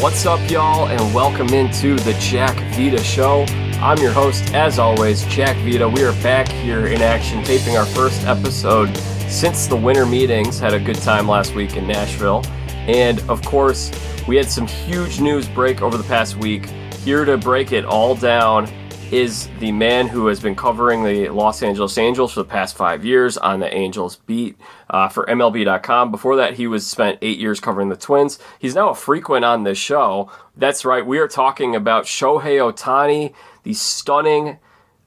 What's up, y'all, and welcome into the Jack Vita Show. I'm your host, as always, Jack Vita. We are back here in action, taping our first episode since the winter meetings. Had a good time last week in Nashville. And of course, we had some huge news break over the past week. Here to break it all down is the man who has been covering the Los Angeles Angels for the past five years on the Angels beat uh, for MLB.com. Before that, he was spent eight years covering the Twins. He's now a frequent on this show. That's right. We are talking about Shohei Ohtani, the stunning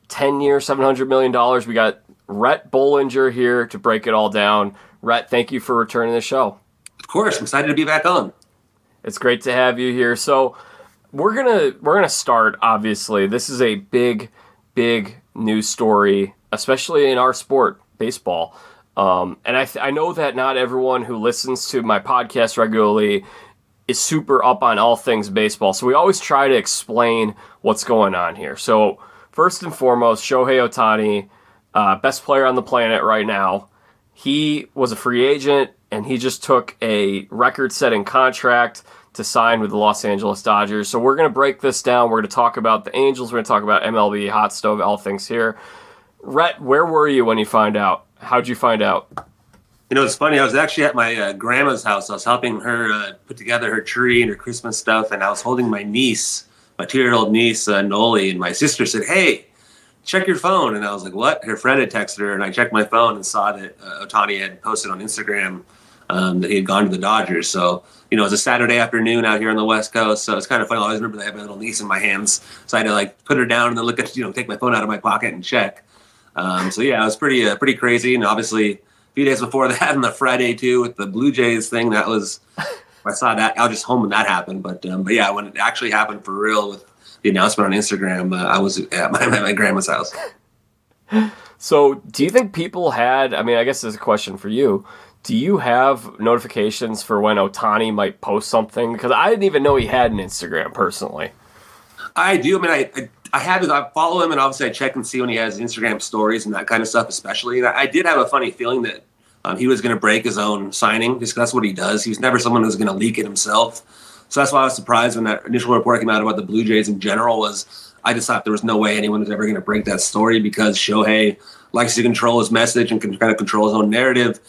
10 year, $700 million. We got Rhett Bollinger here to break it all down. Rhett, thank you for returning the show. Of course, I'm excited to be back on. It's great to have you here. So, we're gonna we're gonna start. Obviously, this is a big, big news story, especially in our sport, baseball. Um, and I, th- I know that not everyone who listens to my podcast regularly is super up on all things baseball. So we always try to explain what's going on here. So first and foremost, Shohei Ohtani, uh, best player on the planet right now. He was a free agent and he just took a record-setting contract to sign with the Los Angeles Dodgers. So we're going to break this down. We're going to talk about the Angels. We're going to talk about MLB, hot stove, all things here. Rhett, where were you when you find out? How'd you find out? You know, it's funny. I was actually at my uh, grandma's house. I was helping her uh, put together her tree and her Christmas stuff, and I was holding my niece, my two-year-old niece, uh, Noli, and my sister said, "Hey, check your phone." And I was like, "What?" Her friend had texted her, and I checked my phone and saw that uh, Ohtani had posted on Instagram um, that he had gone to the Dodgers. So, you know, it was a Saturday afternoon out here on the West Coast. So it's kind of funny. I always remember that I had my little niece in my hands. So I had to like put her down and then look at, you know, take my phone out of my pocket and check. Um, so yeah, it was pretty, uh, pretty crazy. And obviously a few days before that, on the Friday too, with the Blue Jays thing, that was, I saw that, I was just home when that happened. But, um, but yeah, when it actually happened for real with the announcement on Instagram, uh, I was at my, at my grandma's house. So, do you think people had? I mean, I guess this is a question for you. Do you have notifications for when Ohtani might post something? Because I didn't even know he had an Instagram personally. I do. I mean, I, I I have I follow him, and obviously I check and see when he has Instagram stories and that kind of stuff, especially. And I, did have a funny feeling that um, he was going to break his own signing, just that's what he does. He's never someone who's going to leak it himself. So that's why I was surprised when that initial report came out about the Blue Jays in general. Was I just thought there was no way anyone was ever going to break that story because Shohei likes to control his message and can kind of control his own narrative.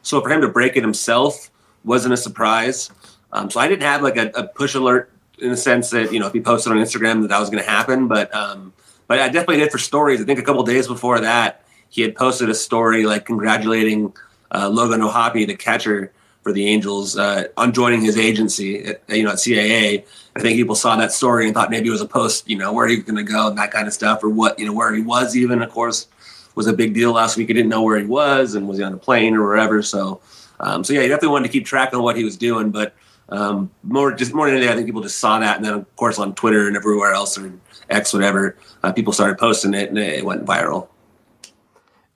So for him to break it himself wasn't a surprise. Um, so I didn't have like a, a, push alert in the sense that you know if he posted on Instagram that that was going to happen, but um, but I definitely did for stories. I think a couple days before that, he had posted a story like congratulating uh, Logan O'Hoppe, the catcher for the Angels, uh, on joining his agency, at, you know, at CAA. I think people saw that story and thought maybe it was a post, you know, where he was going to go and that kind of stuff, or what, you know, where he was even. Of course, was a big deal last week. He didn't know where he was and was he on a plane or wherever. So, um, so yeah, he definitely wanted to keep track on what he was doing. But um, more just more than anything, I think people just saw that, and then of course on Twitter and everywhere else or X, whatever, uh, people started posting it, and it went viral.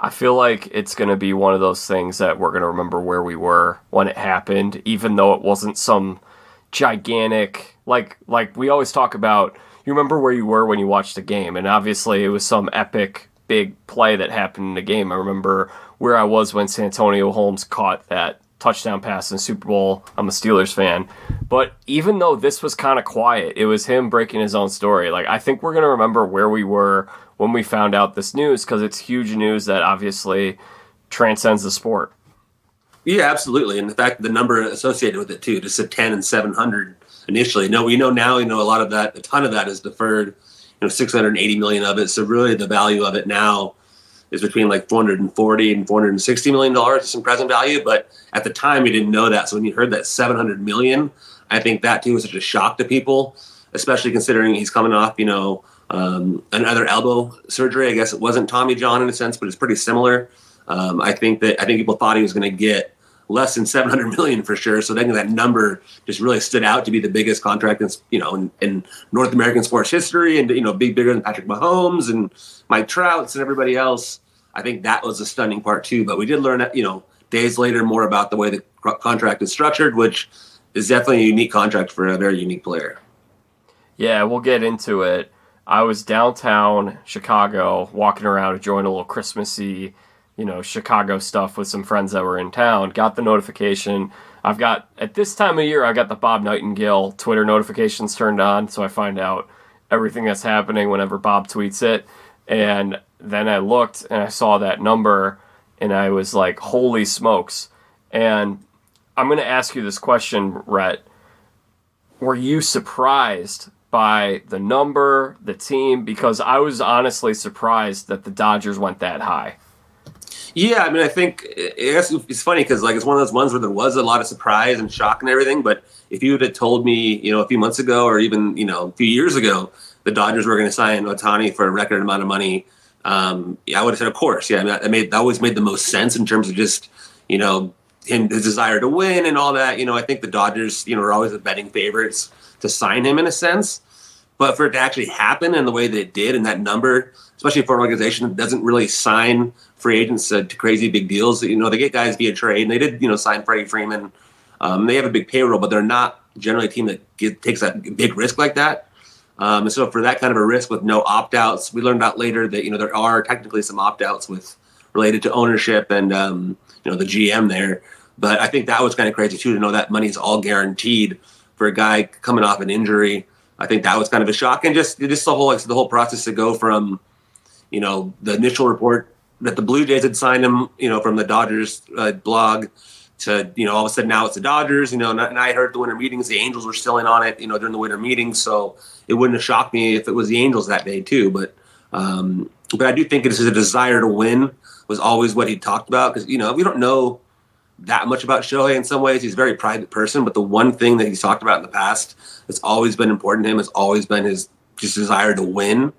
I feel like it's going to be one of those things that we're going to remember where we were when it happened, even though it wasn't some gigantic like like we always talk about. You remember where you were when you watched the game, and obviously it was some epic big play that happened in the game. I remember where I was when Santonio Holmes caught that touchdown pass in Super Bowl. I'm a Steelers fan. But even though this was kind of quiet, it was him breaking his own story. Like, I think we're going to remember where we were when we found out this news because it's huge news that obviously transcends the sport. Yeah, absolutely. And the fact the number associated with it, too, just at 10 and 700 initially. No, we know now, you know, a lot of that, a ton of that is deferred you know 680 million of it. So really, the value of it now is between like 440 and 460 million dollars in present value. But at the time, we didn't know that. So when you heard that 700 million, I think that too was such a shock to people, especially considering he's coming off, you know, um, another elbow surgery. I guess it wasn't Tommy John in a sense, but it's pretty similar. Um, I think that I think people thought he was going to get less than 700 million for sure. So then that number just really stood out to be the biggest contract in, you know, in, in North American sports history and, you know, big, bigger than Patrick Mahomes and Mike Trouts and everybody else. I think that was a stunning part too. But we did learn, you know, days later more about the way the contract is structured, which is definitely a unique contract for a very unique player. Yeah, we'll get into it. I was downtown Chicago walking around enjoying a little Christmassy you know, Chicago stuff with some friends that were in town. Got the notification. I've got at this time of year, I got the Bob Nightingale Twitter notifications turned on, so I find out everything that's happening whenever Bob tweets it. And then I looked and I saw that number, and I was like, "Holy smokes!" And I'm going to ask you this question, Rhett. Were you surprised by the number, the team? Because I was honestly surprised that the Dodgers went that high. Yeah, I mean, I think it's funny because like it's one of those ones where there was a lot of surprise and shock and everything. But if you had told me, you know, a few months ago or even you know a few years ago, the Dodgers were going to sign Ohtani for a record amount of money, um, yeah, I would have said, of course. Yeah, I mean, that made that always made the most sense in terms of just you know him his desire to win and all that. You know, I think the Dodgers, you know, are always the betting favorites to sign him in a sense. But for it to actually happen in the way that it did, and that number, especially for an organization that doesn't really sign free agents to, crazy big deals, you know, they get guys via trade. And they did, you know, sign Freddie Freeman. Um, they have a big payroll, but they're not generally a team that get, takes that big risk like that. Um, and so for that kind of a risk with no opt outs, we learned out later that you know there are technically some opt outs with related to ownership and um, you know the GM there. But I think that was kind of crazy too to know that money's all guaranteed for a guy coming off an injury. I think that was kind of a shock, and just just the whole like, the whole process to go from, you know, the initial report that the Blue Jays had signed him, you know, from the Dodgers uh, blog, to you know all of a sudden now it's the Dodgers, you know, and, and I heard the winter meetings, the Angels were still in on it, you know, during the winter meetings, so it wouldn't have shocked me if it was the Angels that day too. But um, but I do think it is a desire to win was always what he talked about because you know we don't know that much about Shohei in some ways. He's a very private person, but the one thing that he's talked about in the past that's always been important to him has always been his just desire to win.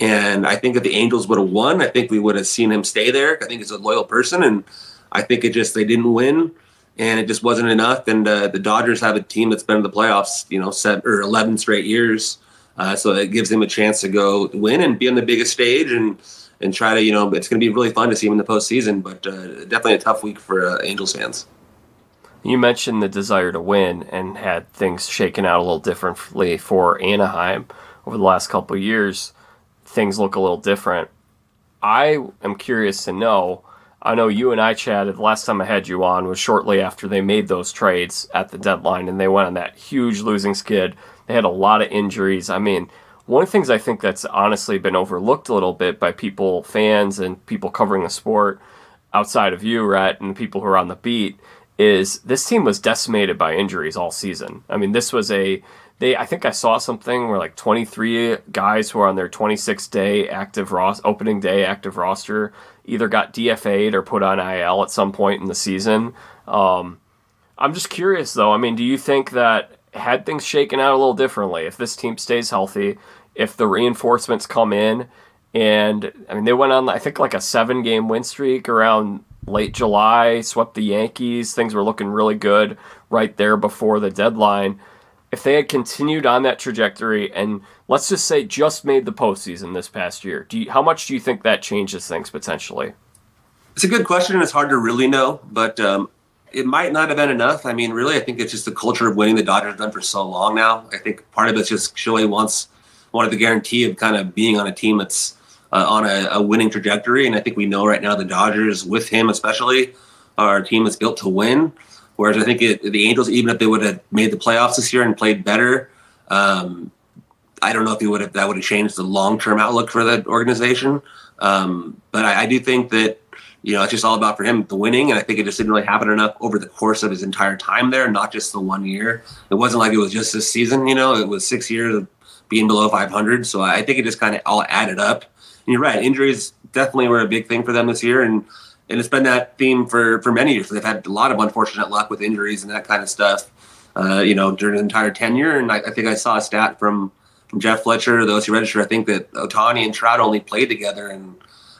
And I think if the Angels would have won, I think we would have seen him stay there. I think he's a loyal person, and I think it just they didn't win, and it just wasn't enough. And uh, the Dodgers have a team that's been in the playoffs, you know, seven or eleven straight years, uh, so it gives him a chance to go win and be on the biggest stage and and try to, you know, it's going to be really fun to see him in the postseason, but uh, definitely a tough week for uh, Angels fans. You mentioned the desire to win and had things shaken out a little differently for Anaheim over the last couple years. Things look a little different. I am curious to know. I know you and I chatted last time I had you on was shortly after they made those trades at the deadline and they went on that huge losing skid. They had a lot of injuries. I mean, one of the things I think that's honestly been overlooked a little bit by people, fans, and people covering the sport outside of you, Rhett, and people who are on the beat is this team was decimated by injuries all season. I mean, this was a they. I think I saw something where like 23 guys who are on their 26 day active ros- opening day active roster either got DFA'd or put on IL at some point in the season. Um, I'm just curious though. I mean, do you think that had things shaken out a little differently, if this team stays healthy, if the reinforcements come in and I mean they went on I think like a seven game win streak around late July, swept the Yankees, things were looking really good right there before the deadline. If they had continued on that trajectory and let's just say just made the postseason this past year, do you, how much do you think that changes things potentially? It's a good question and it's hard to really know, but um, it might not have been enough. I mean, really, I think it's just the culture of winning the Dodgers done for so long now. I think part of it's just Shohei wants wanted the guarantee of kind of being on a team that's uh, on a, a, winning trajectory. And I think we know right now the Dodgers, with him especially, are a team that's built to win. Whereas I think it, the Angels, even if they would have made the playoffs this year and played better, um, I don't know if he would have that would have changed the long term outlook for that organization. Um, but I, I, do think that you know it's just all about for him the winning, and I think it just didn't really happen enough over the course of his entire time there, not just the one year. It wasn't like it was just this season. You know, it was six years of being below 500. So I think it just kind of all added up. And you're right, injuries definitely were a big thing for them this year, and and it's been that theme for for many years. They've had a lot of unfortunate luck with injuries and that kind of stuff. Uh, you know, during the entire tenure, and I, I, think I saw a stat from from Jeff Fletcher, those who registered. I think that Ohtani and Trout only played together, and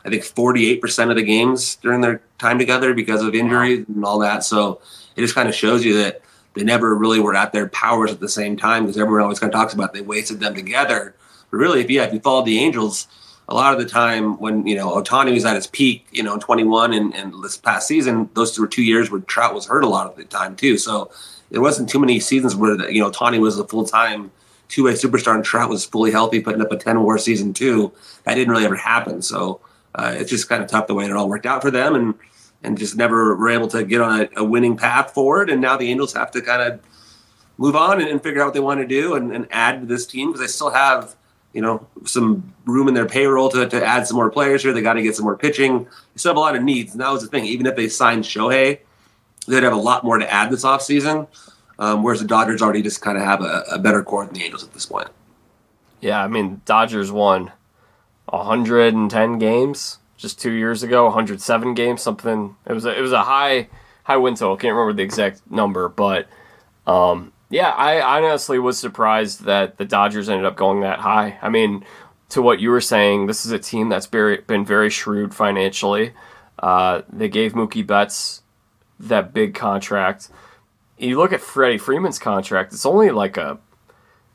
I think 48 percent of the games during their time together because of injuries and all that. So it just kind of shows you that they never really were at their powers at the same time because everyone always kind of talks about they wasted them together. But really, if yeah, if you followed the Angels, a lot of the time when you know Ohtani was at his peak, you know, 21 and, and this past season, those were two years where Trout was hurt a lot of the time too. So there wasn't too many seasons where the, you know Ohtani was a full time two way superstar and Trout was fully healthy, putting up a 10 WAR season too. That didn't really ever happen. So uh, it's just kind of tough the way it all worked out for them, and and just never were able to get on a, a winning path forward. And now the Angels have to kind of move on and, and, figure out what they want to do and, and add to this team because they still have you know some room in their payroll to, to add some more players here. They got to get some more pitching. They still have a lot of needs, and that was the thing. Even if they signed Shohei, they'd have a lot more to add this offseason. Um, whereas the Dodgers already just kind of have a, a better core than the Angels at this point. Yeah, I mean Dodgers won 110 games just two years ago, 107 games, something. It was a, it was a high high win total. Can't remember the exact number, but um, yeah, I honestly was surprised that the Dodgers ended up going that high. I mean, to what you were saying, this is a team that's very, been very shrewd financially. Uh, they gave Mookie Betts that big contract. You look at Freddie Freeman's contract; it's only like a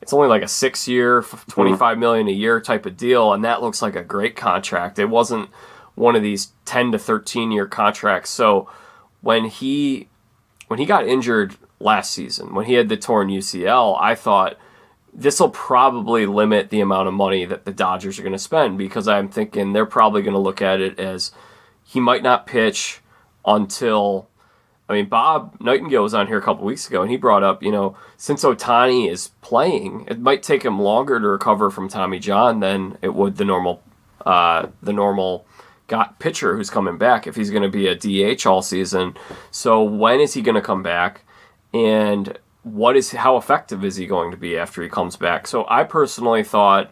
it's only like a six year, twenty five million a year type of deal, and that looks like a great contract. It wasn't one of these ten to thirteen year contracts. So when he when he got injured last season, when he had the torn UCL, I thought this will probably limit the amount of money that the Dodgers are going to spend because I'm thinking they're probably going to look at it as he might not pitch until I mean, Bob Nightingale was on here a couple weeks ago, and he brought up, you know, since Ohtani is playing, it might take him longer to recover from Tommy John than it would the normal, uh, the normal got pitcher who's coming back if he's going to be a DH all season. So when is he going to come back, and what is how effective is he going to be after he comes back? So I personally thought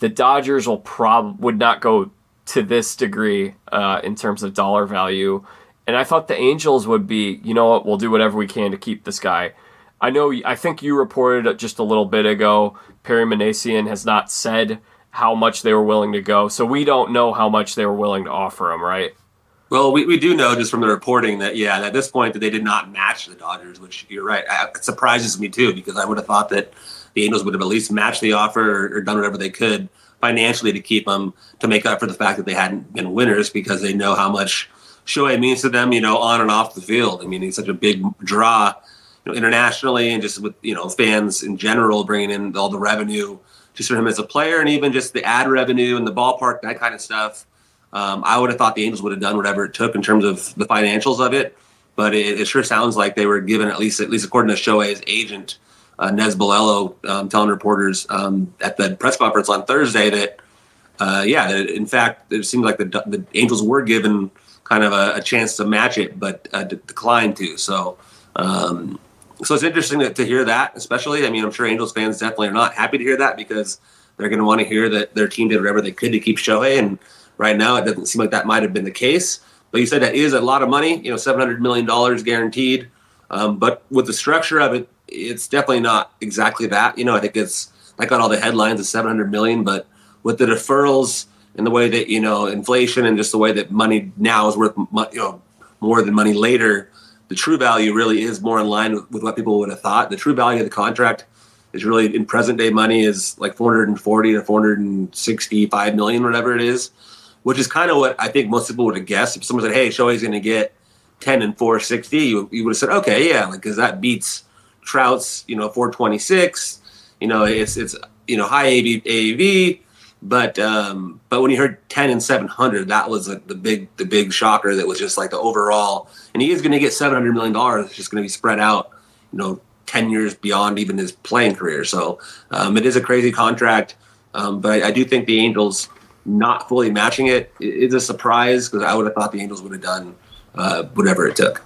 the Dodgers will prob would not go to this degree uh, in terms of dollar value and I thought the Angels would be, you know what, we'll do whatever we can to keep this guy. I know, I think you reported just a little bit ago, Perry Minasian has not said how much they were willing to go. So we don't know how much they were willing to offer him, right? Well, we, we do know just from the reporting that, yeah, at this point that they did not match the Dodgers, which you're right. Uh, it surprises me too, because I would have thought that the Angels would have at least matched the offer or, or done whatever they could financially to keep them to make up for the fact that they hadn't been winners because they know how much Shohei means to them, you know, on and off the field. I mean, he's such a big draw, you know, internationally and just with you know fans in general, bringing in all the revenue just for him as a player, and even just the ad revenue and the ballpark, that kind of stuff. Um, I would have thought the Angels would have done whatever it took in terms of the financials of it, but it, it sure sounds like they were given at least at least according to Shohei's agent, uh, Nez Balelo, um, telling reporters um, at the press conference on Thursday that, uh, yeah, that in fact it seemed like the the Angels were given kind of a, a chance to match it, but uh, d- declined to. So, um, so it's interesting to, to, hear that, especially. I mean, I'm sure Angels fans definitely are not happy to hear that because they're going to want to hear that their team did whatever they could to keep Shohei. And right now, it doesn't seem like that might have been the case. But you said that is a lot of money, you know, $700 million guaranteed. Um, but with the structure of it, it's definitely not exactly that. You know, I think it's, I got all the headlines of 700 million, but with the deferrals, and the way that you know inflation and just the way that money now is worth you know more than money later the true value really is more in line with, with what people would have thought the true value of the contract is really in present day money is like 440 to 465 million whatever it is which is kind of what i think most people would have guessed if someone said hey shohei's going to get 10 and 460 you, you would have said okay yeah like because that beats trout's you know 426 you know it's it's you know high AV, AAV but um, but when you heard ten and seven hundred, that was like the big the big shocker. That was just like the overall, and he is going to get seven hundred million dollars. It's just going to be spread out, you know, ten years beyond even his playing career. So um, it is a crazy contract. Um, but I, I, do think the Angels not fully matching it is a surprise because I would have thought the Angels would have done uh, whatever it took.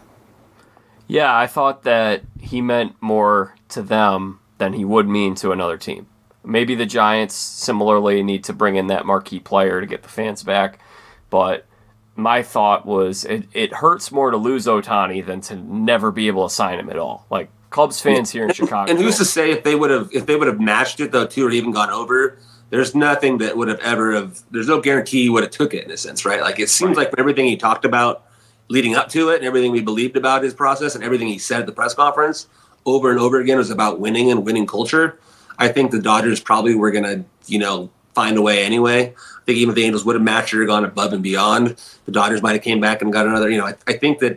Yeah, I thought that he meant more to them than he would mean to another team. Maybe the Giants similarly need to bring in that marquee player to get the fans back. But my thought was it, it hurts more to lose Ohtani than to never be able to sign him at all. Like Cubs fans here in Chicago. And who's to say if they would have if they would have matched it though too or even gone over, there's nothing that would have ever have there's no guarantee would have took it in a sense, right? Like it seems right. like everything he talked about leading up to it and everything we believed about his process and everything he said at the press conference over and over again was about winning and winning culture. I think the Dodgers probably were going to, you know, find a way anyway. I think even if the Angels would have matched or gone above and beyond, the Dodgers might have came back and got another. You know, I, I think that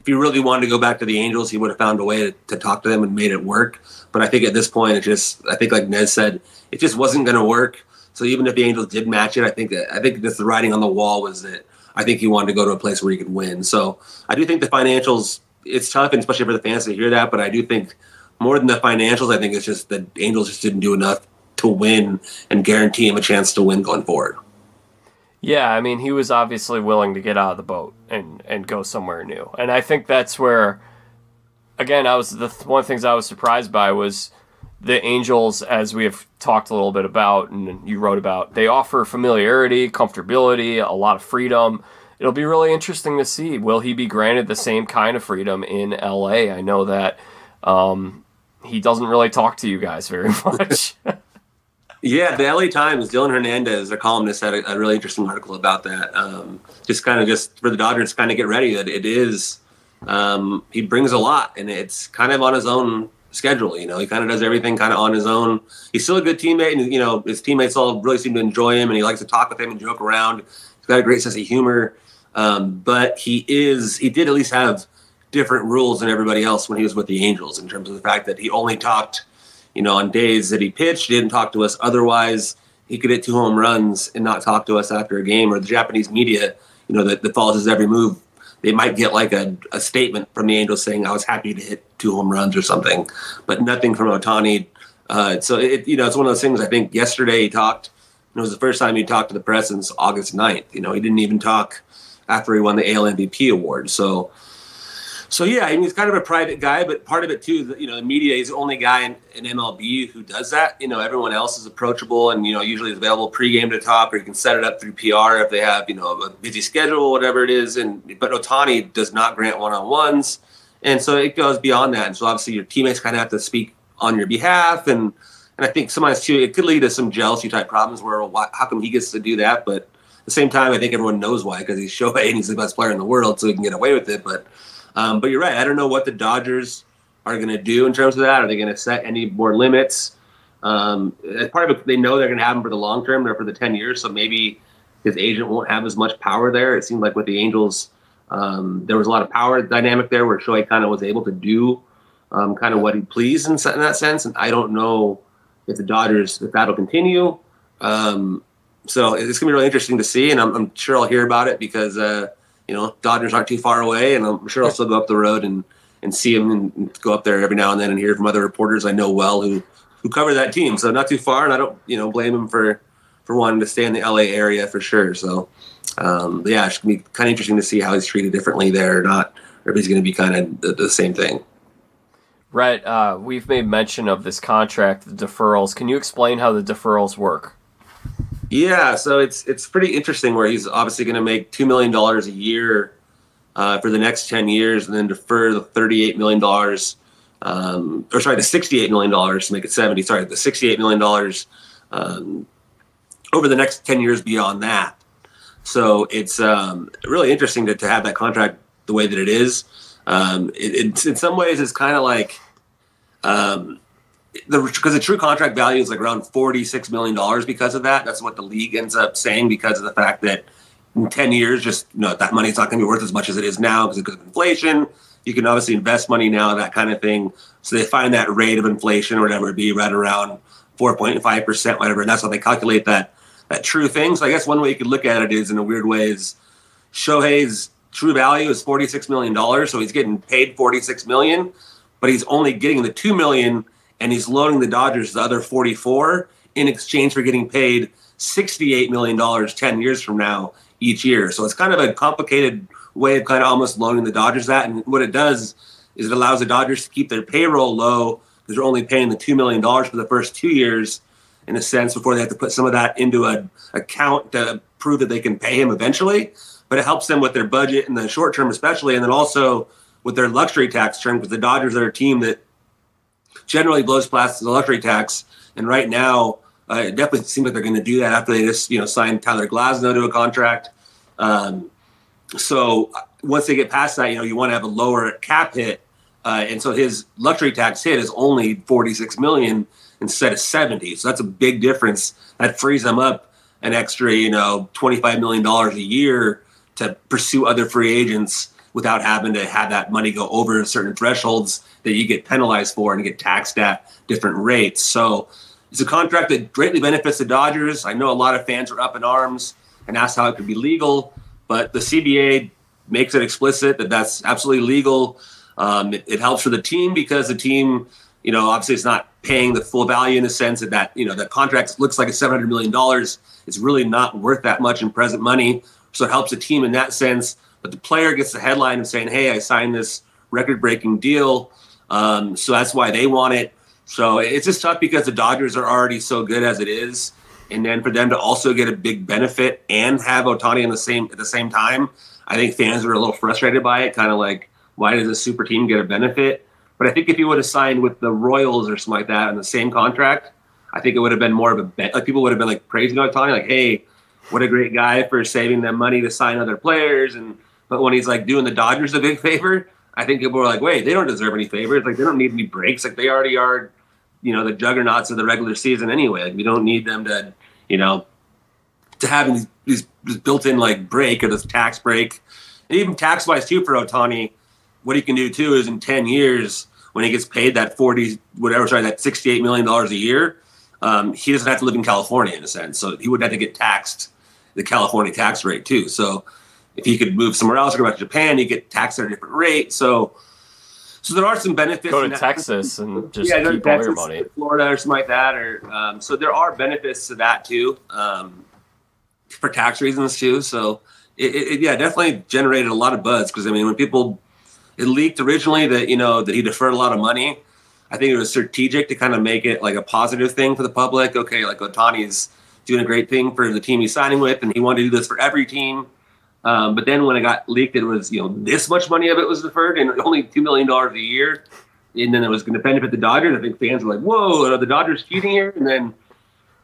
if he really wanted to go back to the Angels, he would have found a way to, to, talk to them and made it work. But I think at this point, it just, I think like Nez said, it just wasn't going to work. So even if the Angels did match it, I think that, I think that the writing on the wall was that I think he wanted to go to a place where he could win. So I do think the financials. It's tough, and especially for the fans to hear that. But I do think more than the financials, I think it's just that Angels just didn't do enough to win and guarantee him a chance to win going forward. Yeah, I mean, he was obviously willing to get out of the boat and and go somewhere new, and I think that's where, again, I was the one of the things I was surprised by was the Angels, as we have talked a little bit about and you wrote about, they offer familiarity, comfortability, a lot of freedom. It'll be really interesting to see. Will he be granted the same kind of freedom in LA? I know that um, he doesn't really talk to you guys very much. Yeah, the LA Times, Dylan Hernandez, their columnist, had a, a really interesting article about that. Um, just kind of just for the Dodgers, kind of get ready that it is. Um, he brings a lot, and it's kind of on his own schedule. You know, he kind of does everything kind of on his own. He's still a good teammate, and you know his teammates all really seem to enjoy him, and he likes to talk with him and joke around. He's got a great sense of humor, um, but he is he did at least have different rules than everybody else when he was with the Angels in terms of the fact that he only talked, you know, on days that he pitched. He didn't talk to us otherwise. He could hit two home runs and not talk to us after a game, or the Japanese media, you know, that, that follows his every move they might get like a, a statement from the Angels saying I was happy to hit two home runs or something, but nothing from Ohtani. Uh, so it you know it's one of those things. I think yesterday he talked. It was the first time he talked to the press since August 9th. You know he didn't even talk after he won the AL MVP award. So so yeah, I mean, he's kind of a private guy, but part of it too, you know, the media is the only guy in, in, MLB who does that. You know, everyone else is approachable and you know usually is available pregame to talk, or you can set it up through PR if they have you know a busy schedule, or whatever it is. And but Ohtani does not grant one on ones, and so it goes beyond that. And so obviously your teammates kind of have to speak on your behalf, and and I think sometimes too it could lead to some jealousy type problems where why, how come he gets to do that, but at the same time I think everyone knows why because he's Shohei and he's the best player in the world, so he can get away with it, but. Um, but you're right. I don't know what the Dodgers are going to do in terms of that. Are they going to set any more limits? Um, as part of it, they know they're going to have him for the long term. They're for the 10 years. So maybe his agent won't have as much power there. It seemed like with the Angels, um, there was a lot of power dynamic there where Shohei kind of was able to do um, kind of what he pleased in, in, that sense. And I don't know if the Dodgers, if that'll continue. Um, so it's going to be really interesting to see. And I'm, I'm, sure I'll hear about it because, uh, you know, Dodgers aren't too far away, and I'm sure I'll still go up the road and and see him and go up there every now and then and hear from other reporters I know well who who cover that team. So not too far, and I don't you know blame him for for wanting to stay in the LA area for sure. So um, yeah, it's gonna be kind of interesting to see how he's treated differently there or not, or if he's going to be kind of the, the, same thing. Right. Uh, we've made mention of this contract, the deferrals. Can you explain how the deferrals work? Yeah, so it's it's pretty interesting where he's obviously going to make two million dollars a year uh, for the next ten years, and then defer the thirty-eight million dollars, um, or sorry, the sixty-eight million dollars to make it seventy. Sorry, the sixty-eight million dollars um, over the next ten years beyond that. So it's um, really interesting to, to have that contract the way that it is. Um, it, in some ways it's kind of like um, the because the true contract value is like around forty six million dollars because of that. That's what the league ends up saying because of the fact that in ten years, just you know, that money's not going to be worth as much as it is now because of inflation. You can obviously invest money now, that kind of thing. So they find that rate of inflation or whatever it be right around four point five percent, whatever, and that's how they calculate that that true thing. So I guess one way you could look at it is in a weird way is Shohei's true value is forty six million dollars, so he's getting paid forty six million, but he's only getting the two million and he's loaning the Dodgers the other 44 in exchange for getting paid $68 million 10 years from now each year. So it's kind of a complicated way of kind of almost loaning the Dodgers that. And what it does is it allows the Dodgers to keep their payroll low because they're only paying the $2 million for the first two years, in a sense, before they have to put some of that into an account to prove that they can pay him eventually. But it helps them with their budget in the short term, especially, and then also with their luxury tax term because the Dodgers are a team that generally blows past the luxury tax. And right now, uh, it definitely seems like they're going to do that after they just you know signed Tyler Glasnow to a contract. Um, so uh, once they get past that, you know you want to have a lower cap hit, uh, and so his luxury tax hit is only 46 million instead of 70. So that's a big difference. That frees them up an extra you know 25 million dollars a year to pursue other free agents without having to have that money go over certain thresholds that you get penalized for and get taxed at different rates. So it's a contract that greatly benefits the Dodgers. I know a lot of fans are up in arms and asked how it could be legal, but the CBA makes it explicit that that's absolutely legal. Um, it, it, helps for the team because the team, you know, obviously it's not paying the full value in the sense that that you know that contract looks like it's seven hundred million dollars. It's really not worth that much in present money, so it helps the team in that sense. But the player gets the headline of saying, "Hey, I signed this record-breaking deal," um, so that's why they want it. So it's just tough because the Dodgers are already so good as it is, and then for them to also get a big benefit and have Ohtani in the same at the same time, I think fans are a little frustrated by it. Kind of like, why does a super team get a benefit? But I think if he would have signed with the Royals or something like that in the same contract, I think it would have been more of a bet. Like people would have been like praising Ohtani, like, "Hey, what a great guy for saving them money to sign other players." And but when he's like doing the Dodgers a big favor, I think people were like, "Wait, they don't deserve any favors. Like they don't need any breaks. Like they already are, you know, the juggernauts of the regular season anyway. Like we don't need them to, you know, to have these, these built-in like break or this tax break, and even tax-wise too for Ohtani. What he can do too is in 10 years, when he gets paid that 40 whatever sorry that 68 million dollars a year um, he doesn't have to live in california in a sense so he wouldn't have to get taxed the california tax rate too so if he could move somewhere else or go back to japan he get taxed at a different rate so so there are some benefits go to texas and just yeah, keep all your money florida or something like that or um, so there are benefits to that too um, for tax reasons too so it, it, yeah definitely generated a lot of buzz because i mean when people it leaked originally that you know that he deferred a lot of money. I think it was strategic to kind of make it like a positive thing for the public. Okay, like Ohtani's doing a great thing for the team he's signing with, and he wanted to do this for every team. Um, but then when it got leaked, it was you know this much money of it was deferred, and only two million dollars a year, and then it was going to benefit the Dodgers. I think fans were like, "Whoa, are the Dodgers cheating here?" And then,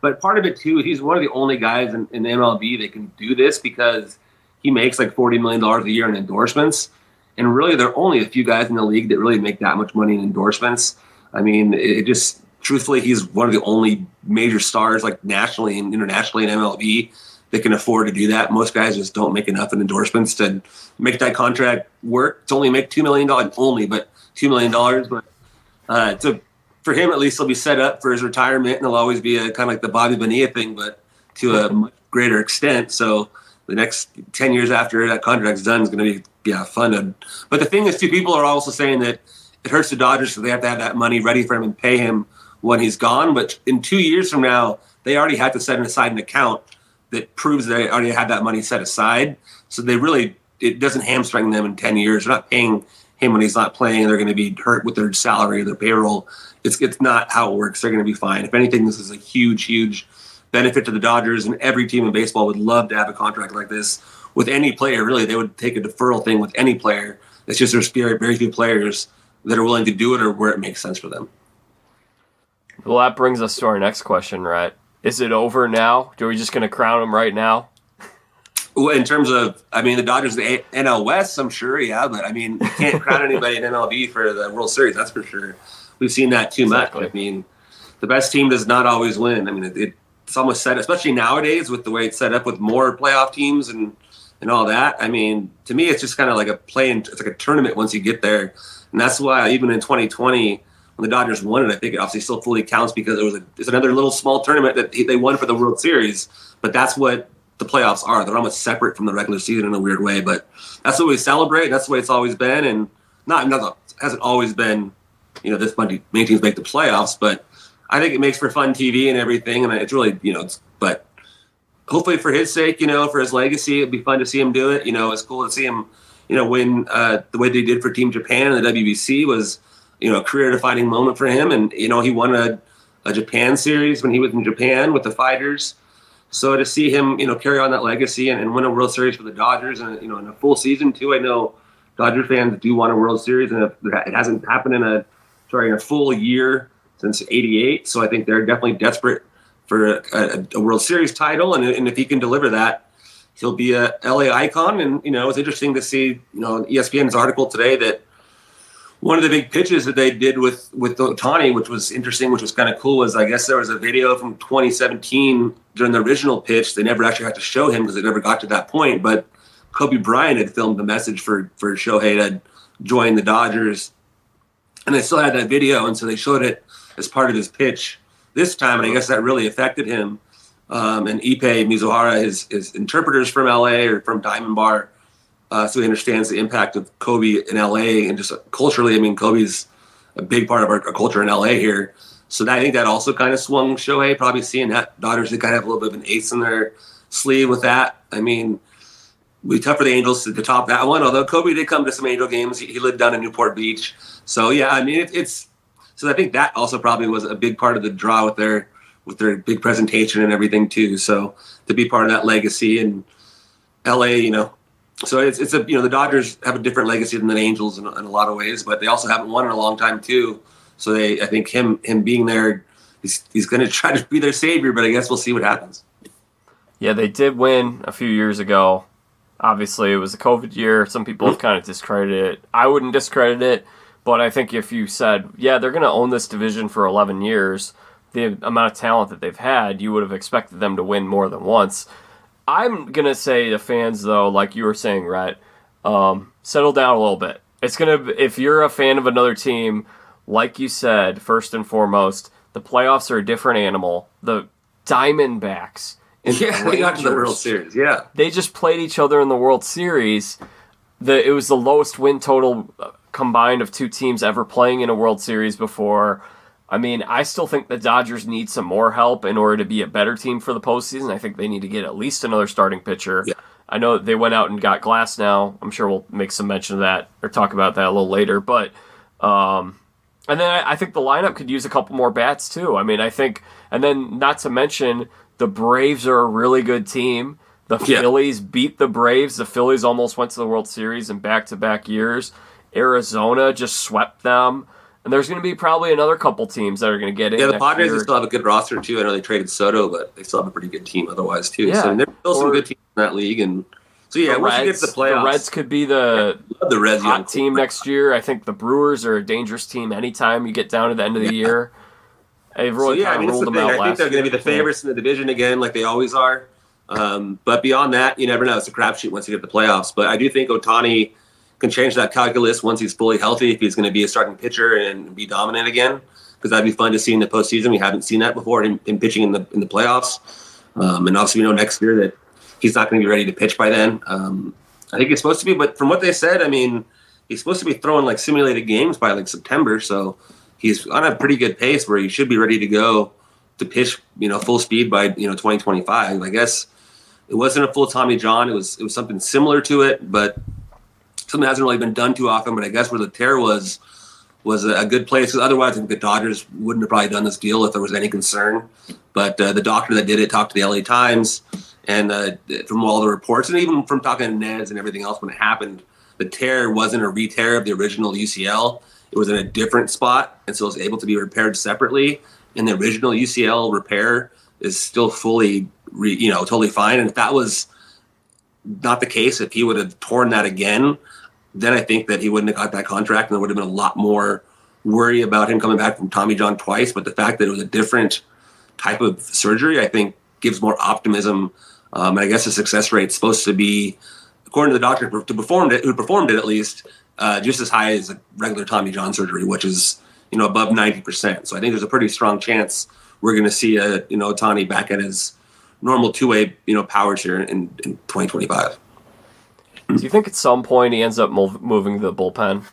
but part of it too, he's one of the only guys in, in MLB that can do this because he makes like forty million dollars a year in endorsements. And really, there are only a few guys in the league that really make that much money in endorsements. I mean, it just truthfully, he's one of the only major stars, like nationally and internationally in MLB, that can afford to do that. Most guys just don't make enough in endorsements to make that contract work. It's only make two million dollars, only, but two million dollars. But uh, to for him, at least, he'll be set up for his retirement, and it'll always be a kind of like the Bobby Bonilla thing, but to a much greater extent. So the next ten years after that contract's done is going to be yeah, funded. But the thing is, two people are also saying that it hurts the Dodgers because they have to have that money ready for him and pay him when he's gone. But in two years from now, they already have to set aside an account that proves they already had that money set aside. So they really it doesn't hamstring them in ten years. They're not paying him when he's not playing. And they're going to be hurt with their salary their payroll. It's it's not how it works. They're going to be fine. If anything, this is a huge, huge benefit to the Dodgers, and every team in baseball would love to have a contract like this with any player, really, they would take a deferral thing with any player. It's just there's very, very few players that are willing to do it or where it makes sense for them. Well, that brings us to our next question, right? Is it over now? Are we just going to crown him right now? Well, in terms of, I mean, the Dodgers, the NL West, I'm sure, yeah, but I mean, you can't crown anybody in MLB for the World Series, that's for sure. We've seen that too exactly. much. I mean, the best team does not always win. I mean, it, it's almost set, especially nowadays with the way it's set up with more playoff teams and and all that. I mean, to me, it's just kind of like a playing. It's like a tournament once you get there, and that's why even in 2020 when the Dodgers won it, I think it obviously still fully counts because it was a, it's another little small tournament that they won for the World Series. But that's what the playoffs are. They're almost separate from the regular season in a weird way. But that's what we celebrate. That's the way it's always been, and not not hasn't always been. You know, this many, many teams make the playoffs, but I think it makes for fun TV and everything, and it's really you know. But hopefully for his sake, you know, for his legacy, it'd be fun to see him do it. You know, it's cool to see him, you know, win uh, the way they did for Team Japan and the WBC was, you know, a career defining moment for him. And, you know, he won a, a Japan series when he was in Japan with the fighters. So to see him, you know, carry on that legacy and, and win a World Series for the Dodgers and, you know, in a full season too, I know Dodger fans do want a World Series and it hasn't happened in a, sorry, in a full year since 88. So I think they're definitely desperate for a, a, World Series title, and, and if he can deliver that, he'll be a LA icon. And you know, it's interesting to see you know ESPN's article today that one of the big pitches that they did with with Ohtani, which was interesting, which was kind of cool, was I guess there was a video from 2017 during the original pitch. They never actually had to show him because they never got to that point, but Kobe Bryant had filmed the message for for Shohei to join the Dodgers, and they still had that video, and so they showed it as part of his pitch this time, and I guess that really affected him. Um, and Ippei Mizuhara, his, his interpreters from LA or from Diamond Bar, uh, so he understands the impact of Kobe in LA and just culturally. I mean, Kobe's a big part of our, our culture in LA here. So that, I think that also kind of swung Shohei, probably seeing that Dodgers to kind of have a little bit of an ace in their sleeve with that. I mean, we tough for the Angels to, to top that one. Although Kobe did come to some Angel games, he, he lived down in Newport Beach. So yeah, I mean, it, it's so I think that also probably was a big part of the draw with their with their big presentation and everything too. So to be part of that legacy and LA, you know, so it's it's a you know the Dodgers have a different legacy than the Angels in, in a lot of ways, but they also haven't won in a long time too. So they I think him him being there, he's he's going to try to be their savior, but I guess we'll see what happens. Yeah, they did win a few years ago. Obviously, it was a COVID year. Some people have kind of discredited it. I wouldn't discredit it, but I think if you said, yeah, they're going to own this division for 11 years, the amount of talent that they've had, you would have expected them to win more than once. I'm going to say to fans, though, like you were saying, Rhett, um, settle down a little bit. It's going to, if you're a fan of another team, like you said, first and foremost, the playoffs are a different animal. The Diamondbacks and Yeah, they got to the World Series. Yeah, they just played each other in the World Series. The it was the lowest win total uh, combined of two teams ever playing in a World Series before. I mean, I still think the Dodgers need some more help in order to be a better team for the postseason. I think they need to get at least another starting pitcher. Yeah. I know they went out and got Glasnow. I'm sure we'll make some mention of that or talk about that a little later. But um, and then I, I think the lineup could use a couple more bats too. I mean, I think, and then not to mention the Braves are a really good team. The Yeah. Phillies beat the Braves. The Phillies almost went to the World Series in back to back years. Arizona just swept them. And there's going to be probably another couple teams that are going to get in. yeah. The Padres year. still have a good roster too. I know they traded Soto, but they still have a pretty good team otherwise too. Yeah. So there's still some good teams in that league, and so yeah, the once you get Reds, to the playoffs, the Reds could be the the Reds hot team next year. I think the Brewers are a dangerous team anytime you get down to the end of the year. They've So, really yeah, I mean, of ruled the them out I think they're going to be the favorites in the division again, like they always are. Um, but beyond that, you never know. It's a crapshoot once you get to the playoffs. But I do think Ohtani can change that calculus once he's fully healthy. If he's going to be a starting pitcher and be dominant again, because that'd be fun to see in the postseason. We haven't seen that before in, in pitching in the in the playoffs. Um, and obviously, we know next year that he's not going to be ready to pitch by then. Um, I think he's supposed to be, but from what they said, I mean, he's supposed to be throwing like simulated games by like September. So he's on a pretty good pace where he should be ready to go to pitch, you know, full speed by you know 2025. I guess it wasn't a full Tommy John. It was it was something similar to it, but something that hasn't really been done too often. But I guess where the tear was was a, good place. 'cause otherwise, I think the Dodgers wouldn't have probably done this deal if there was any concern. But uh, the doctor that did it talked to the LA Times, and uh, from all the reports, and even from talking to Nez and everything else when it happened, the tear wasn't a re-tear of the original UCL. It was in a different spot, and so it was able to be repaired separately. And the original UCL repair is still fully, re, you know, totally fine. And if that was not the case, if he would have torn that again, then I think that he wouldn't have got that contract, and there would have been a lot more worry about him coming back from Tommy John twice. But the fact that it was a different type of surgery, I think, gives more optimism. Um, and I guess the success rate is supposed to be, according to the doctor who performed it, who performed it at least, uh, just as high as a regular Tommy John surgery, which is you know above ninety percent. So I think there's a pretty strong chance we're going to see a you know Tani back at his normal two way you know powers here in, in 2025. Do you think at some point he ends up mov- moving the bullpen?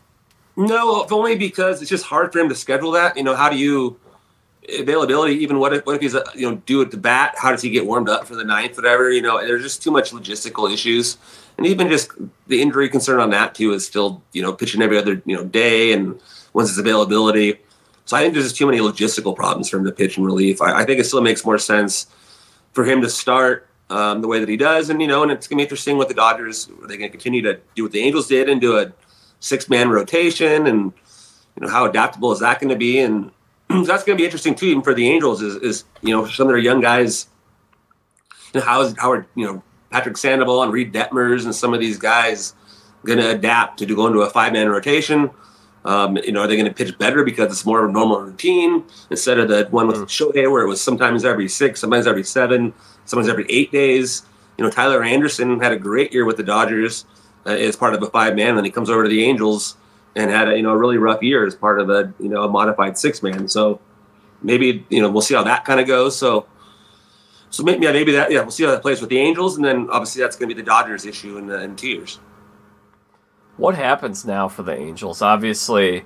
No, only because it's just hard for him to schedule that. You know, how do you availability? Even what if what if he's uh, you know due at the bat? How does he get warmed up for the ninth? Whatever. You know, there's just too much logistical issues, and even just the injury concern on that too is still you know pitching every other you know day and when's his availability. So I think there's just too many logistical problems for him to pitch in relief. I, I think it still makes more sense for him to start um, the way that he does, and you know, and it's gonna be interesting what the Dodgers are they gonna continue to do what the Angels did and do a six man rotation, and you know how adaptable is that going to be, and that's going to be interesting too, even for the Angels. Is, is you know some of their young guys, you know how is how are you know Patrick Sandoval and Reid Detmers and some of these guys going to adapt to go into a five man rotation? Um, you know, are they going to pitch better because it's more of a normal routine instead of the one with Shohei where it was sometimes every six, sometimes every seven, sometimes every eight days? You know, Tyler Anderson had a great year with the Dodgers uh, as part of a five man, then he comes over to the Angels and had a you know a really rough year as part of a you know a modified six man. So maybe you know we'll see how that kind of goes. So, so maybe yeah, maybe that yeah we'll see how that plays with the Angels, and then obviously that's going to be the Dodgers issue in, in two years. What happens now for the Angels? Obviously,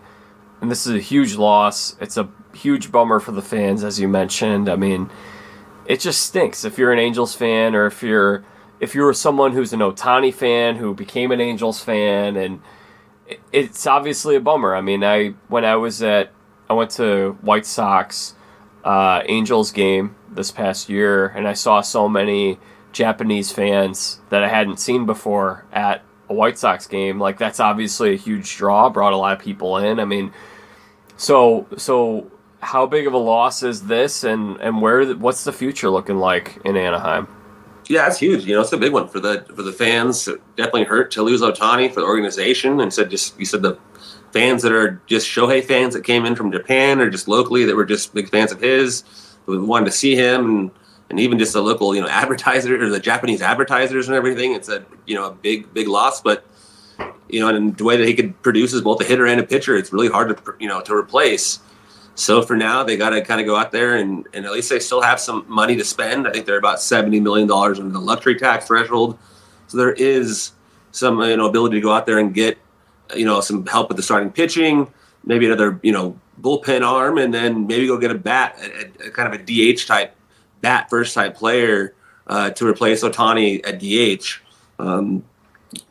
and this is a huge loss. It's a huge bummer for the fans, as you mentioned. I mean, it just stinks if you're an Angels fan or if you're if you're someone who's an Ohtani fan who became an Angels fan, and it's obviously a bummer. I mean, I when I was at I went to White Sox uh, Angels game this past year, and I saw so many Japanese fans that I hadn't seen before at a White Sox game. Like that's obviously a huge draw, brought a lot of people in. I mean, so so how big of a loss is this, and and where what's the future looking like in Anaheim? Yeah, it's huge. You know, it's a big one for the for the fans. It definitely hurt to lose Ohtani for the organization, and said just you said the fans that are just Shohei fans that came in from Japan or just locally that were just big fans of his, who wanted to see him, and and even just the local you know advertiser or the Japanese advertisers and everything. It's a you know a big big loss, but you know, and the way that he could produce as both a hitter and a pitcher, it's really hard to you know to replace. So for now, they got to kind of go out there and, and at least they still have some money to spend. I think they're about seventy million dollars under the luxury tax threshold, so there is some you know ability to go out there and get you know some help with the starting pitching, maybe another you know bullpen arm, and then maybe go get a bat, a, a kind of a DH type bat first type player uh, to replace Ohtani at DH. Um,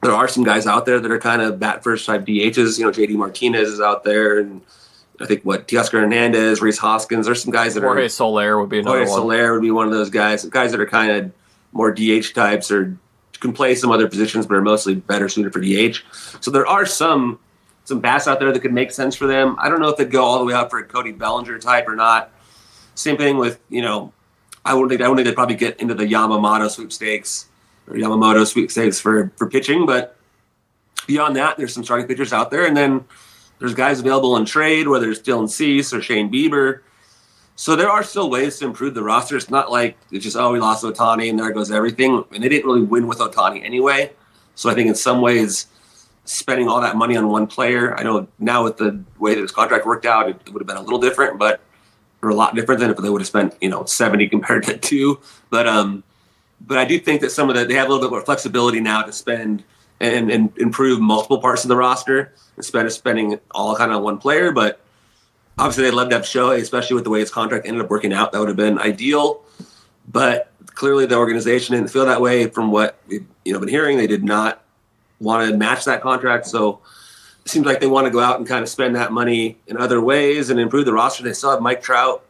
there are some guys out there that are kind of bat first type DHs. You know, JD Martinez is out there, and I think what Teoscar Hernandez, Rhys Hoskins. There's some guys that Jorge are Jorge Soler would be another Jorge one. Soler would be one of those guys. Guys that are kind of more DH types or can play some other positions, but are mostly better suited for DH. So there are some some bats out there that could make sense for them. I don't know if they'd go all the way out for a Cody Bellinger type or not. Same thing with you know, I wouldn't think I wouldn't think they'd probably get into the Yamamoto sweepstakes or Yamamoto sweepstakes for for pitching, but beyond that, there's some starting pitchers out there, and then there's guys available in trade, whether it's Dylan Cease or Shane Bieber. So there are still ways to improve the roster. It's not like it's just oh we lost Ohtani and there goes everything. And they didn't really win with Ohtani anyway. So I think in some ways, spending all that money on one player, I know now with the way that his contract worked out, it would have been a little different, but or a lot different than if they would have spent you know seventy compared to two. But um, but I do think that some of the they have a little bit more flexibility now to spend and, and improve multiple parts of the roster of spending all kind of one player. But obviously, they'd love to have Shohei, especially with the way his contract ended up working out. That would have been ideal. But clearly, the organization didn't feel that way. From what we've you know been hearing, they did not want to match that contract. So it seems like they want to go out and kind of spend that money in other ways and improve the roster. They still have Mike Trout.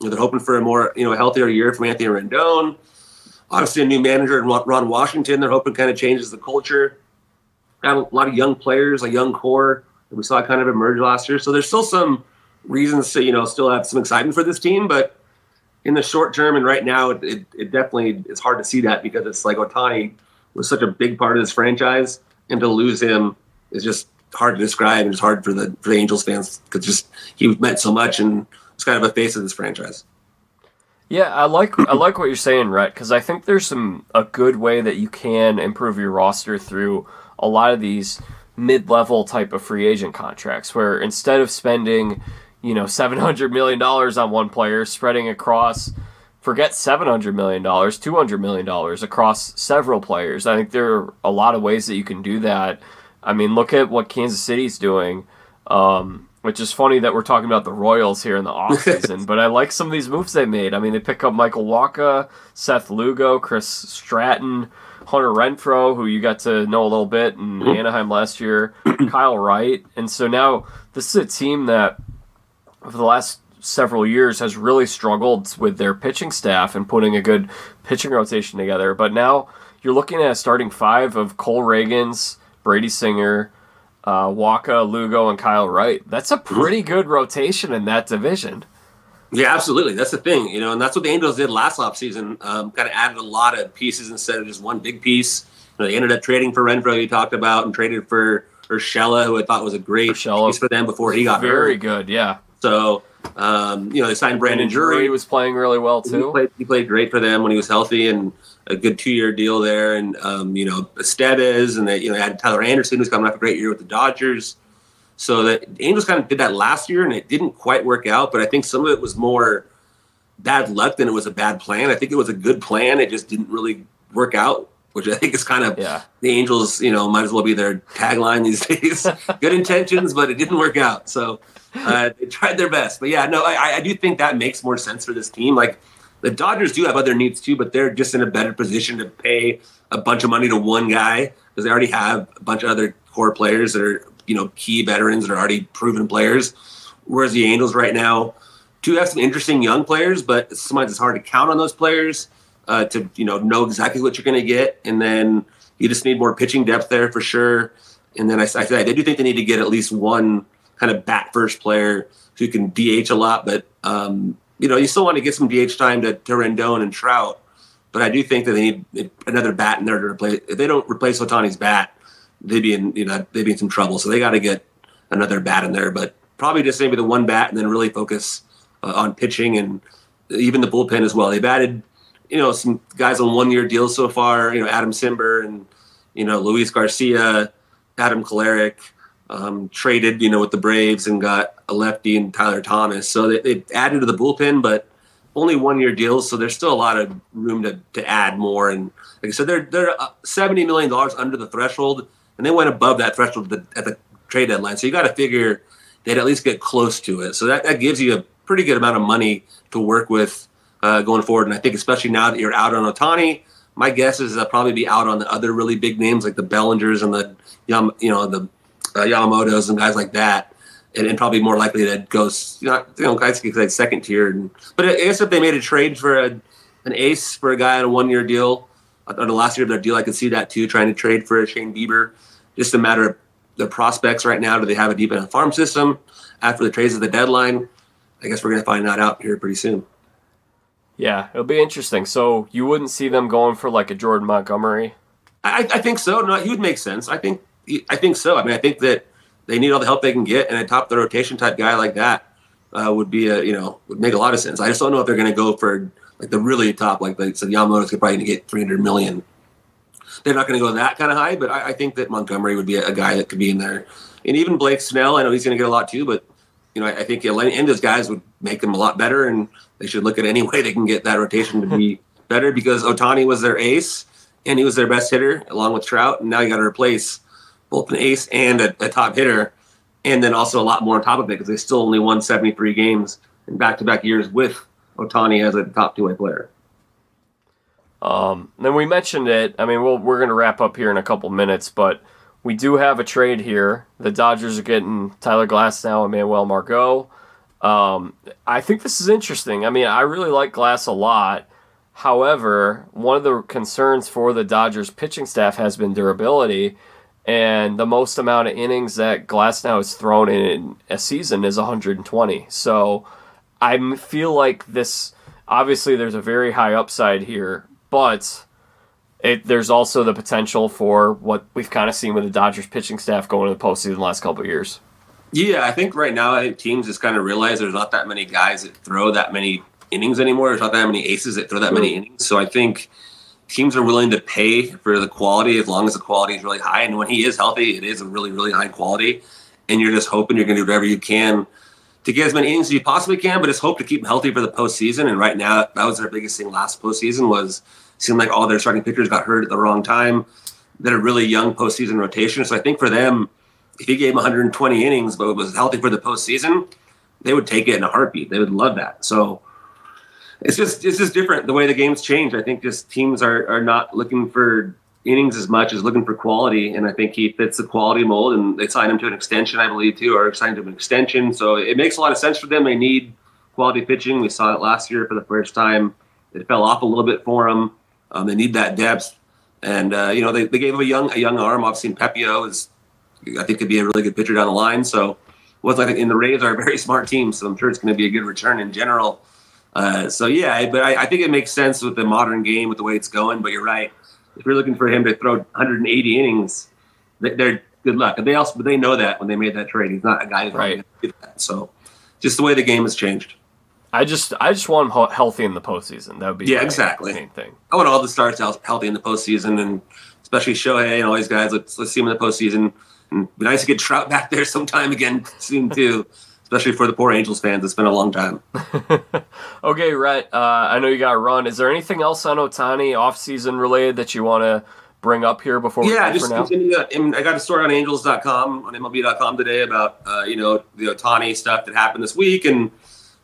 They're hoping for a more you know healthier year from Anthony Rendon. Obviously, a new manager in Ron Washington. They're hoping kind of changes the culture. Got a lot of young players, a young core that we saw kind of emerge last year. So there's still some reasons to you know still have some excitement for this team, but in the short term and right now, it, it, it definitely is hard to see that because it's like Ohtani was such a big part of this franchise, and to lose him is just hard to describe, and it's hard for the for the Angels fans because just he meant so much and was kind of a face of this franchise. Yeah, I like I like what you're saying, Rhett, because I think there's some a good way that you can improve your roster through a lot of these mid-level type of free agent contracts, where instead of spending, you know, seven hundred million dollars on one player, spreading across, forget seven hundred million dollars, two hundred million dollars across several players. I think there are a lot of ways that you can do that. I mean, look at what Kansas City's doing. Um, which is funny that we're talking about the Royals here in the offseason, but I like some of these moves they made. I mean, they pick up Michael Wacha, Seth Lugo, Chris Stratton, Hunter Renfroe, who you got to know a little bit in Anaheim last year, Kyle Wright. And so now this is a team that, for the last several years, has really struggled with their pitching staff and putting a good pitching rotation together. But now you're looking at a starting five of Cole Ragans, Brady Singer, uh, Wacha, Lugo, and Kyle Wright. That's a pretty good rotation in that division. Yeah, absolutely. That's the thing, you know, and that's what the Angels did last offseason. Um, kind of added a lot of pieces instead of just one big piece. You know, they ended up trading for Renfroe, you talked about, and traded for Urshela, who I thought was a great Urshela. piece for them before he got Very hurt. good, yeah. So, um, you know, they signed Brandon Drury Drury. was playing really well He too. played, he played great for them when he was healthy and a good two year deal there. And, um, you know, Estevez and they, you know, had Tyler Anderson who's coming off a great year with the Dodgers. So the Angels kind of did that last year, and it didn't quite work out. But I think some of it was more bad luck than it was a bad plan. I think it was a good plan. It just didn't really work out, which I think is kind of Yeah. the Angels. You know, might as well be their tagline these days. good intentions, but it didn't work out. So uh, they tried their best. But yeah, no, I, I do think that makes more sense for this team. Like the Dodgers do have other needs too, but they're just in a better position to pay a bunch of money to one guy because they already have a bunch of other core players that are you know key veterans that are already proven players. Whereas the Angels right now do have some interesting young players, but sometimes it's hard to count on those players uh, to you know know exactly what you're going to get, and then you just need more pitching depth there for sure. And then I, I I do think they need to get at least one kind of bat first player who can DH a lot, but um, you know you still want to get some DH time to, to Rendon and Trout. But I do think that they need another bat in there to replace. If they don't replace Ohtani's bat, they'd be in you know they'd be in some trouble. So they got to get another bat in there, but probably just maybe the one bat and then really focus uh, on pitching and even the bullpen as well. They've added you know some guys on one year deals so far. You know Adam Cimber and you know Luis Garcia, Adam Kolarek. Um, traded, you know, with the Braves and got a lefty and Tyler Thomas. So they, they added to the bullpen, but only one year deals. So there's still a lot of room to, to add more. And like I said, they're they're uh, seventy million dollars under the threshold, and they went above that threshold at the, at the trade deadline. So you got to figure they'd at least get close to it. So that, that gives you a pretty good amount of money to work with uh, going forward. And I think especially now that you're out on Ohtani, my guess is they'll probably be out on the other really big names like the Bellingers and the Yam, you know the uh, Yamamoto's and guys like that. And, and probably more likely to go, you know, you know guys like second tier. And, but I guess if they made a trade for a, an ace for a guy on a one year deal, on the last year of their deal, I could see that too, trying to trade for a Shane Bieber. Just a matter of the prospects right now. Do they have a deep enough farm system after the trades of the deadline? I guess we're going to find that out here pretty soon. Yeah, it'll be interesting. So you wouldn't see them going for like a Jordan Montgomery? I, I think so. No, he would make sense. I think I think so. I mean, I think that they need all the help they can get, and a top the rotation type guy like that uh, would be a you know would make a lot of sense. I just don't know if they're going to go for like the really top, like they said, Yamamoto's could probably get 300 million. They're not going to go that kind of high, but I, I think that Montgomery would be a, a, guy that could be in there, and even Blake Snell. I know he's going to get a lot too, but you know I, I think any of those guys would make them a lot better, and they should look at any way they can get that rotation to be better because Ohtani was their ace and he was their best hitter along with Trout, and now you got to replace both an ace and a, a, top hitter, and then also a lot more on top of it because they still only won 73 games in back-to-back years with Ohtani as a top two-way player. Um, then we mentioned it. I mean, we'll, we're going to wrap up here in a couple minutes, but we do have a trade here. The Dodgers are getting Tyler Glasnow and Manuel Margot. Um, I think this is interesting. I mean, I really like Glass a lot. However, one of the concerns for the Dodgers pitching staff has been durability, and the most amount of innings that Glasnow has thrown in a season is 120. So I feel like this. Obviously, there's a very high upside here, but it, there's also the potential for what we've kind of seen with the Dodgers pitching staff going to the postseason the last couple of years. Yeah, I think right now I think teams just kind of realize there's not that many guys that throw that many innings anymore. There's not that many aces that throw that many innings. So I think teams are willing to pay for the quality as long as the quality is really high. And when he is healthy, it is a really, really high quality. And you're just hoping you're going to do whatever you can to get as many innings as you possibly can, but just hope to keep them healthy for the postseason. And right now, that was their biggest thing last postseason was seemed like all their starting pitchers got hurt at the wrong time. They're a really young postseason rotation. So I think for them, if he gave 120 innings but was healthy for the postseason, they would take it in a heartbeat. They would love that. So it's just it's just different the way the game's changed. I think just teams are are not looking for innings as much as looking for quality, and I think he fits the quality mold. And they signed him to an extension, I believe, too, or signed him an extension. So it makes a lot of sense for them. They need quality pitching. We saw it last year for the first time. It fell off a little bit for them. Um, they need that depth, and uh, you know they, they gave him a young a young arm. Obviously, Pepiot is I think could be a really good pitcher down the line. So what's like in the Rays are a very smart team, so I'm sure it's going to be a good return in general. Uh, so yeah, but I, I, think it makes sense with the modern game with the way it's going. But you're right. If you're looking for him to throw 180 innings, they're good luck. And they also, but they know that when they made that trade, he's not a guy who's right. going to do that. So just the way the game has changed. I just, I just want him healthy in the postseason. That would be yeah, exactly. main thing. I want all the stars healthy in the postseason, and especially Shohei and all these guys. Let's let's see him in the postseason. And be nice to get Trout back there sometime again soon too, especially for the poor Angels fans. It's been a long time. okay, Rhett. Uh, I know you got to run. Is there anything else on Ohtani off-season related that you want to bring up here before we yeah, just continue. I, mean, I got a story on Angels.com on MLB.com today about uh, you know the Ohtani stuff that happened this week and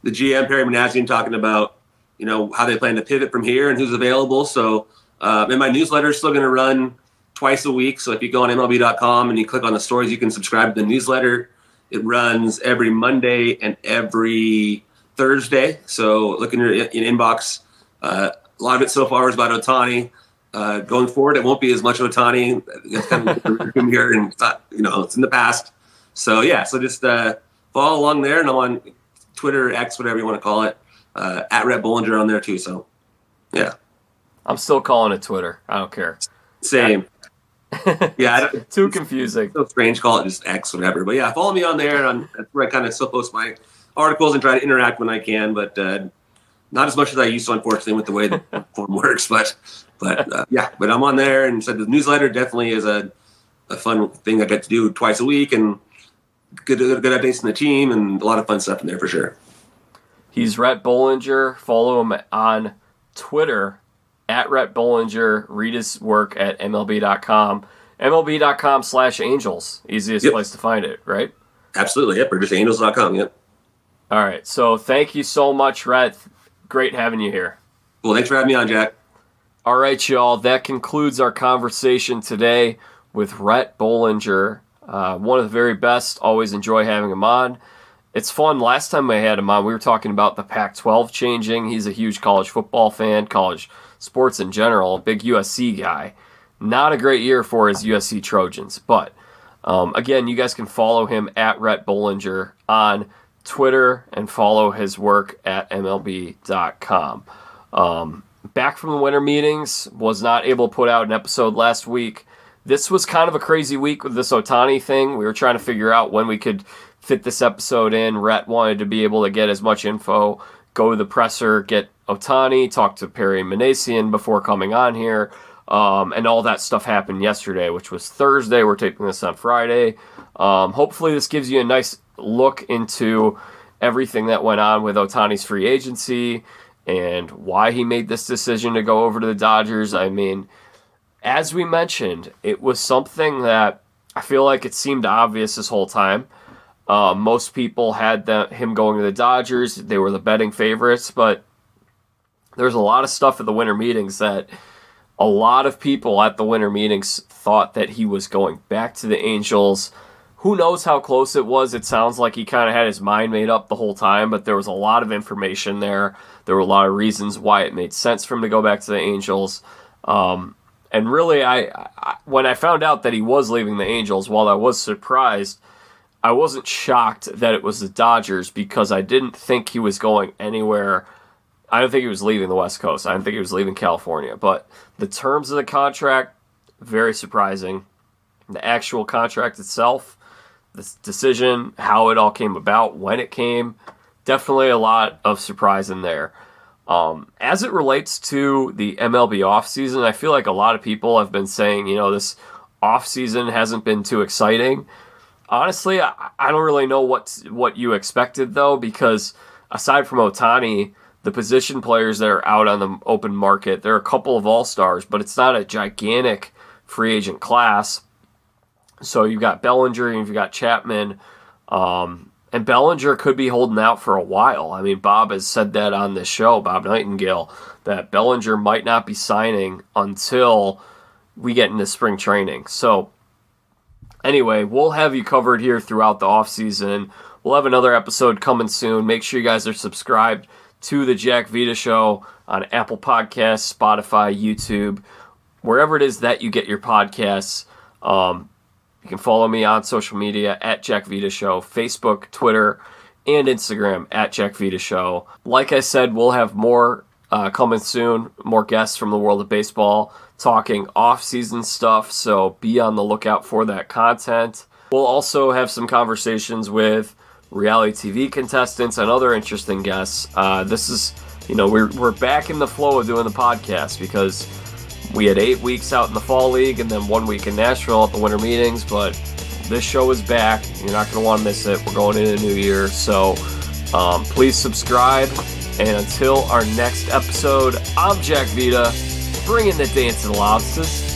the GM Perry Minasian talking about you know how they plan to pivot from here and who's available. So, uh, and my newsletter is still going to run twice a week. So if you go on MLB.com and you click on the stories, you can subscribe to the newsletter. It runs every Monday and every Thursday. So look in your in inbox. Uh, a lot of it so far is about Ohtani. Uh, going forward, it won't be as much Ohtani. It's kind of here, and it's not, you know, it's in the past. So yeah, so just uh, follow along there, and I'm on Twitter, X, whatever you want to call it, uh, at Rhett Bollinger on there too. So yeah, I'm still calling it Twitter. I don't care. Same. yeah, too confusing. So strange. Call it just X, whatever. But yeah, follow me on there. On that's where I kind of still post my articles and try to interact when I can. But uh, not as much as I used to, unfortunately, with the way the form works. But but uh, yeah, but I'm on there, and so the newsletter definitely is a, a fun thing I get to do twice a week, and good good, good updates from the team, and a lot of fun stuff in there for sure. He's Rhett Bollinger. Follow him on Twitter at Rhett Bollinger. Read his work at MLB.com. MLB.com slash Angels. Easiest yep. place to find it, right? Absolutely. Yep. Or just Angels.com. Yep. All right. So thank you so much, Rhett. Great having you here. Well, thanks for having me on, Jack. All right, y'all. That concludes our conversation today with Rhett Bollinger, uh, one of the very best. Always enjoy having him on. It's fun. Last time I had him on, we were talking about the Pac 12 changing. He's a huge college football fan, college sports in general, big USC guy. Not a great year for his USC Trojans, but um, again, you guys can follow him at Rhett Bollinger on Twitter and follow his work at MLB.com. Um, back from the winter meetings, was not able to put out an episode last week. This was kind of a crazy week with this Ohtani thing. We were trying to figure out when we could fit this episode in. Rhett wanted to be able to get as much info, go to the presser, get Ohtani, talked to Perry Minasian before coming on here. Um, and all that stuff happened yesterday, which was Thursday. We're taping this on Friday. Um, hopefully, this gives you a nice look into everything that went on with Ohtani's free agency and why he made this decision to go over to the Dodgers. I mean, as we mentioned, it was something that I feel like it seemed obvious this whole time. Uh, most people had the, him going to the Dodgers. They were the betting favorites, but there's a lot of stuff at the winter meetings that a lot of people at the winter meetings thought that he was going back to the Angels. Who knows how close it was? It sounds like he kind of had his mind made up the whole time, but there was a lot of information there there were a lot of reasons why it made sense for him to go back to the Angels. Um, and really, I, I, when I found out that he was leaving the Angels, while I was surprised, I wasn't shocked that it was the Dodgers because I didn't think he was going anywhere. I don't think he was leaving the West Coast. I don't think he was leaving California. But the terms of the contract, very surprising. The actual contract itself, the decision, how it all came about, when it came, definitely a lot of surprise in there. Um, as it relates to the MLB offseason, I feel like a lot of people have been saying, you know, this offseason hasn't been too exciting. Honestly, I, I don't really know what what you expected though, because aside from Ohtani, the position players that are out on the open market, there are a couple of all stars, but it's not a gigantic free agent class. So you've got Bellinger, and you've got Chapman, um, and Bellinger could be holding out for a while. I mean, Bob has said that on this show, Bob Nightingale, that Bellinger might not be signing until we get into spring training. So, anyway, we'll have you covered here throughout the offseason. We'll have another episode coming soon. Make sure you guys are subscribed to the Jack Vita Show on Apple Podcasts, Spotify, YouTube, wherever it is that you get your podcasts. Um, you can follow me on social media at Jack Vita Show, Facebook, Twitter, and Instagram at Jack Vita Show. Like I said, we'll have more uh, coming soon, more guests from the world of baseball talking off season stuff, so be on the lookout for that content. We'll also have some conversations with reality TV contestants and other interesting guests. Uh, this is, you know, we're, we're back in the flow of doing the podcast because we had eight weeks out in the fall league and then one week in Nashville at the winter meetings, but this show is back. You're not going to want to miss it. We're going into a new year. So um, please subscribe. And until our next episode, I'm Jack Vita, bringing the dance to the lobsters.